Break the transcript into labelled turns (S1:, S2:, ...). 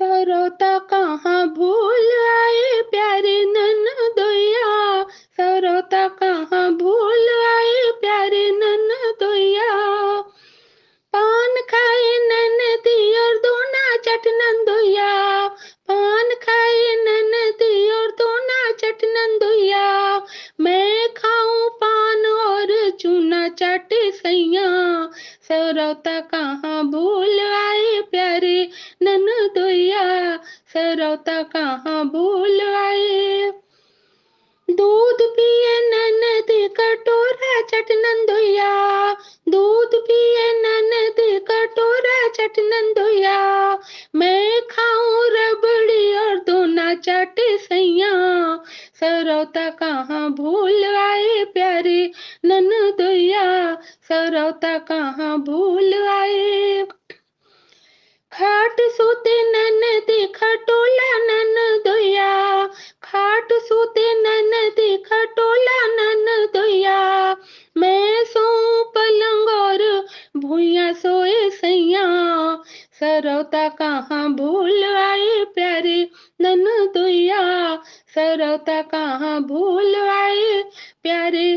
S1: सरोता कहाँ भूल आए प्यारे नन दोया सरोता कहाँ भूल आए प्यारे नन दोया पान खाए नन और दोना चटनन दोया पान खाए नन और दोना चटनन दोया मैं खाऊं पान और चूना चट सैया। सरौता कहाँ भूल आए प्यारे दोया सरौता कहाँ भूल आए? दूध पिए ननद कटोरा, चटनन धोया दूध पिए ननद कटोरा, चटनन धोया मैं खाऊं रबड़ी और दोना चाटे सैया। सरौता कहाँ भूल आए प्यारे नन दोया सरौता कहाँ भूल आए? खाट सोते सरौता कहाँ भूल आई प्यारी नन दुया सरौता कहाँ भूल आई प्यारी